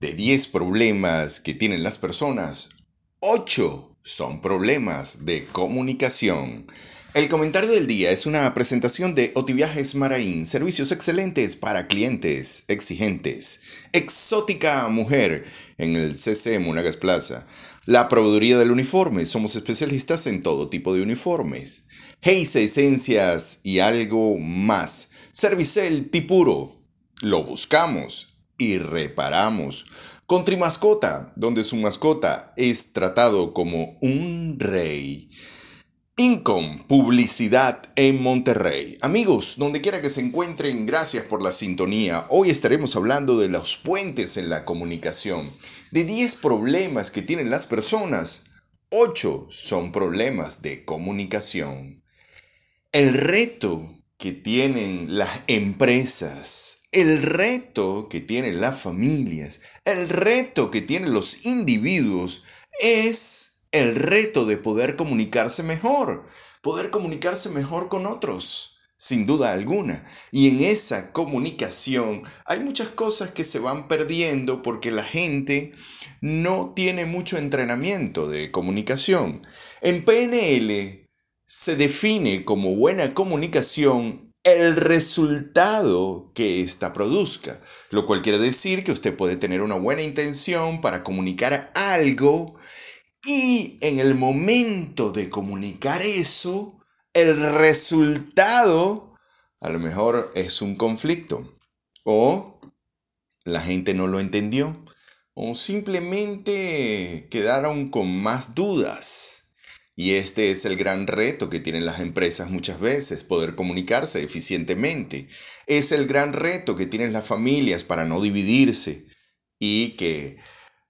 De 10 problemas que tienen las personas, 8 son problemas de comunicación. El comentario del día es una presentación de Otiviajes Maraín, servicios excelentes para clientes exigentes. Exótica mujer en el CC Monagas Plaza. La proveeduría del uniforme, somos especialistas en todo tipo de uniformes. Heis Esencias y algo más. Servicel Tipuro. Lo buscamos y reparamos. Con Trimascota, donde su mascota es tratado como un rey. Incom, publicidad en Monterrey. Amigos, donde quiera que se encuentren, gracias por la sintonía. Hoy estaremos hablando de los puentes en la comunicación. De 10 problemas que tienen las personas, 8 son problemas de comunicación. El reto que tienen las empresas, el reto que tienen las familias, el reto que tienen los individuos es el reto de poder comunicarse mejor, poder comunicarse mejor con otros, sin duda alguna. Y en esa comunicación hay muchas cosas que se van perdiendo porque la gente no tiene mucho entrenamiento de comunicación. En PNL se define como buena comunicación el resultado que ésta produzca, lo cual quiere decir que usted puede tener una buena intención para comunicar algo y en el momento de comunicar eso, el resultado a lo mejor es un conflicto o la gente no lo entendió o simplemente quedaron con más dudas. Y este es el gran reto que tienen las empresas muchas veces, poder comunicarse eficientemente. Es el gran reto que tienen las familias para no dividirse y que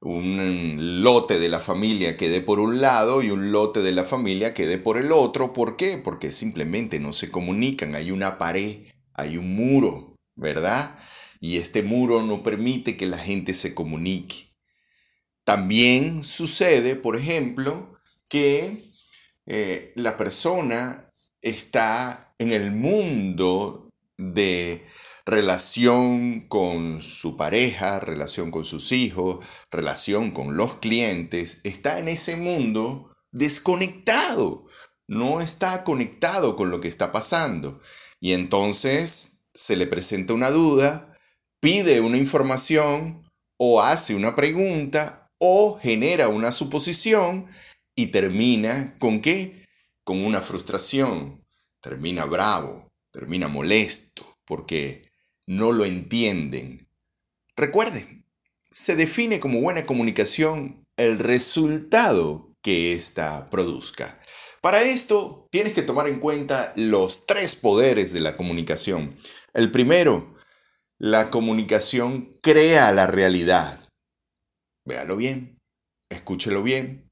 un lote de la familia quede por un lado y un lote de la familia quede por el otro. ¿Por qué? Porque simplemente no se comunican. Hay una pared, hay un muro, ¿verdad? Y este muro no permite que la gente se comunique. También sucede, por ejemplo, que eh, la persona está en el mundo de relación con su pareja, relación con sus hijos, relación con los clientes, está en ese mundo desconectado, no está conectado con lo que está pasando. Y entonces se le presenta una duda, pide una información o hace una pregunta o genera una suposición y termina con qué? Con una frustración, termina bravo, termina molesto, porque no lo entienden. Recuerden, se define como buena comunicación el resultado que ésta produzca. Para esto tienes que tomar en cuenta los tres poderes de la comunicación. El primero, la comunicación crea la realidad. Véalo bien, escúchelo bien,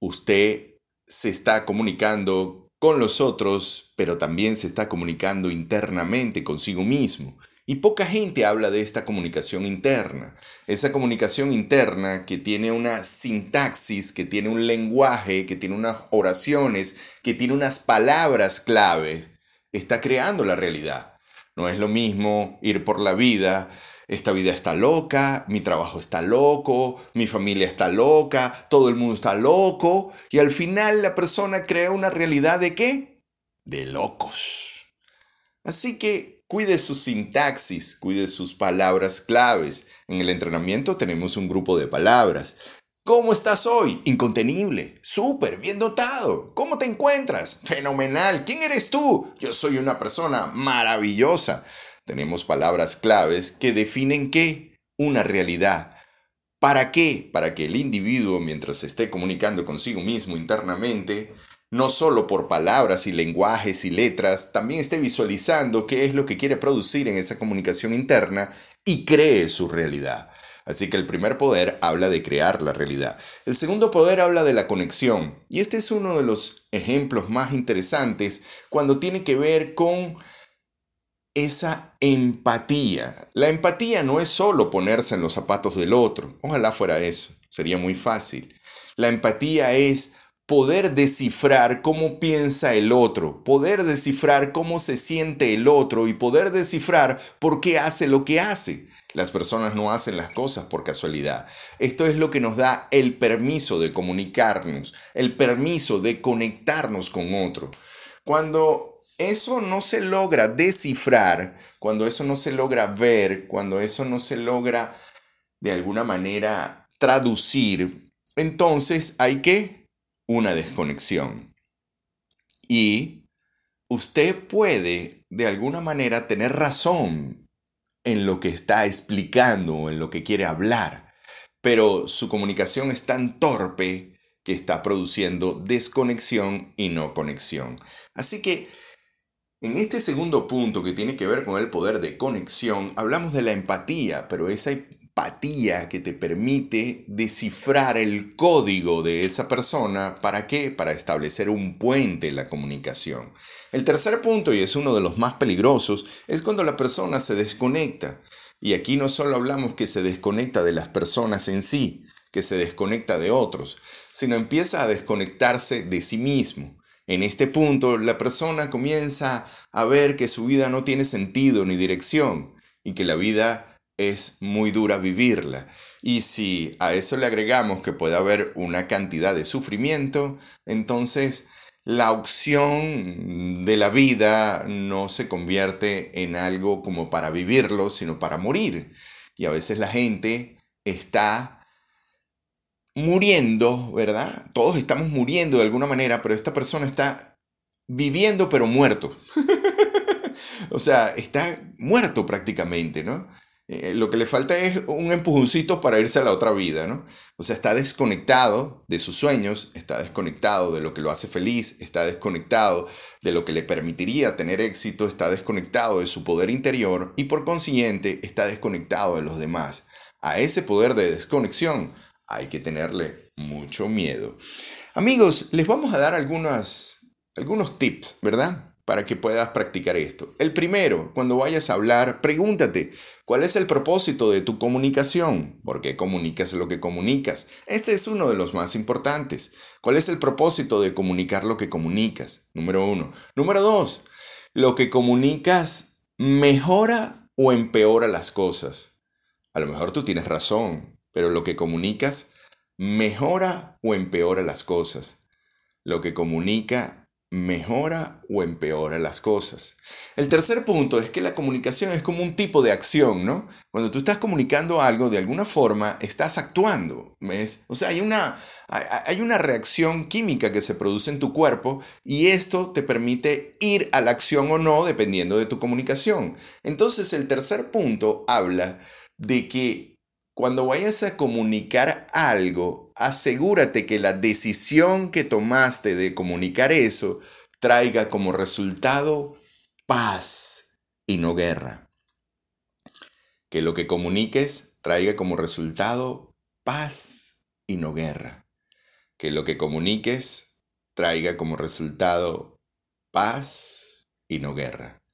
usted se está comunicando con los otros, pero también se está comunicando internamente consigo mismo. Y poca gente habla de esta comunicación interna. Esa comunicación interna que tiene una sintaxis, que tiene un lenguaje, que tiene unas oraciones, que tiene unas palabras claves, está creando la realidad. No es lo mismo ir por la vida esta vida está loca, mi trabajo está loco, mi familia está loca, todo el mundo está loco, y al final la persona crea una realidad de qué? De locos. Así que cuide su sintaxis, cuide sus palabras claves. En el entrenamiento tenemos un grupo de palabras. ¿Cómo estás hoy? Incontenible. Súper, bien dotado. ¿Cómo te encuentras? Fenomenal. ¿Quién eres tú? Yo soy una persona maravillosa. Tenemos palabras claves que definen qué? Una realidad. ¿Para qué? Para que el individuo, mientras esté comunicando consigo mismo internamente, no solo por palabras y lenguajes y letras, también esté visualizando qué es lo que quiere producir en esa comunicación interna y cree su realidad. Así que el primer poder habla de crear la realidad. El segundo poder habla de la conexión. Y este es uno de los ejemplos más interesantes cuando tiene que ver con esa empatía. La empatía no es solo ponerse en los zapatos del otro. Ojalá fuera eso. Sería muy fácil. La empatía es poder descifrar cómo piensa el otro, poder descifrar cómo se siente el otro y poder descifrar por qué hace lo que hace. Las personas no hacen las cosas por casualidad. Esto es lo que nos da el permiso de comunicarnos, el permiso de conectarnos con otro. Cuando eso no se logra descifrar, cuando eso no se logra ver, cuando eso no se logra de alguna manera traducir, entonces hay que una desconexión. Y usted puede de alguna manera tener razón en lo que está explicando, en lo que quiere hablar, pero su comunicación es tan torpe que está produciendo desconexión y no conexión. Así que en este segundo punto que tiene que ver con el poder de conexión, hablamos de la empatía, pero esa empatía que te permite descifrar el código de esa persona, ¿para qué? Para establecer un puente en la comunicación. El tercer punto, y es uno de los más peligrosos, es cuando la persona se desconecta. Y aquí no solo hablamos que se desconecta de las personas en sí, que se desconecta de otros, sino empieza a desconectarse de sí mismo. En este punto, la persona comienza a ver que su vida no tiene sentido ni dirección y que la vida es muy dura vivirla. Y si a eso le agregamos que puede haber una cantidad de sufrimiento, entonces la opción de la vida no se convierte en algo como para vivirlo, sino para morir. Y a veces la gente está muriendo, ¿verdad? Todos estamos muriendo de alguna manera, pero esta persona está viviendo pero muerto. o sea, está muerto prácticamente, ¿no? Eh, lo que le falta es un empujoncito para irse a la otra vida, ¿no? O sea, está desconectado de sus sueños, está desconectado de lo que lo hace feliz, está desconectado de lo que le permitiría tener éxito, está desconectado de su poder interior y por consiguiente está desconectado de los demás. A ese poder de desconexión hay que tenerle mucho miedo. Amigos, les vamos a dar algunos tips, ¿verdad? Para que puedas practicar esto. El primero, cuando vayas a hablar, pregúntate, ¿cuál es el propósito de tu comunicación? ¿Por qué comunicas lo que comunicas? Este es uno de los más importantes. ¿Cuál es el propósito de comunicar lo que comunicas? Número uno. Número dos, ¿lo que comunicas mejora o empeora las cosas? A lo mejor tú tienes razón, pero lo que comunicas mejora o empeora las cosas. Lo que comunica mejora o empeora las cosas. El tercer punto es que la comunicación es como un tipo de acción, ¿no? Cuando tú estás comunicando algo, de alguna forma estás actuando, ¿ves? O sea, hay una, hay una reacción química que se produce en tu cuerpo y esto te permite ir a la acción o no dependiendo de tu comunicación. Entonces el tercer punto habla de que cuando vayas a comunicar algo, asegúrate que la decisión que tomaste de comunicar eso traiga como resultado paz y no guerra. Que lo que comuniques traiga como resultado paz y no guerra. Que lo que comuniques traiga como resultado paz y no guerra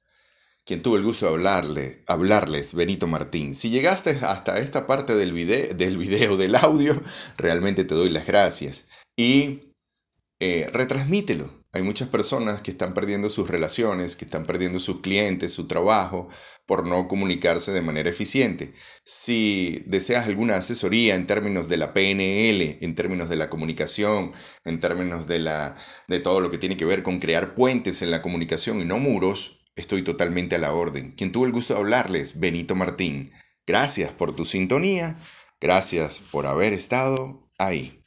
quien tuvo el gusto de hablarle, hablarles, Benito Martín. Si llegaste hasta esta parte del video, del video, del audio, realmente te doy las gracias. Y eh, retransmítelo. Hay muchas personas que están perdiendo sus relaciones, que están perdiendo sus clientes, su trabajo, por no comunicarse de manera eficiente. Si deseas alguna asesoría en términos de la PNL, en términos de la comunicación, en términos de, la, de todo lo que tiene que ver con crear puentes en la comunicación y no muros, estoy totalmente a la orden. Quien tuvo el gusto de hablarles, Benito Martín. Gracias por tu sintonía, gracias por haber estado ahí.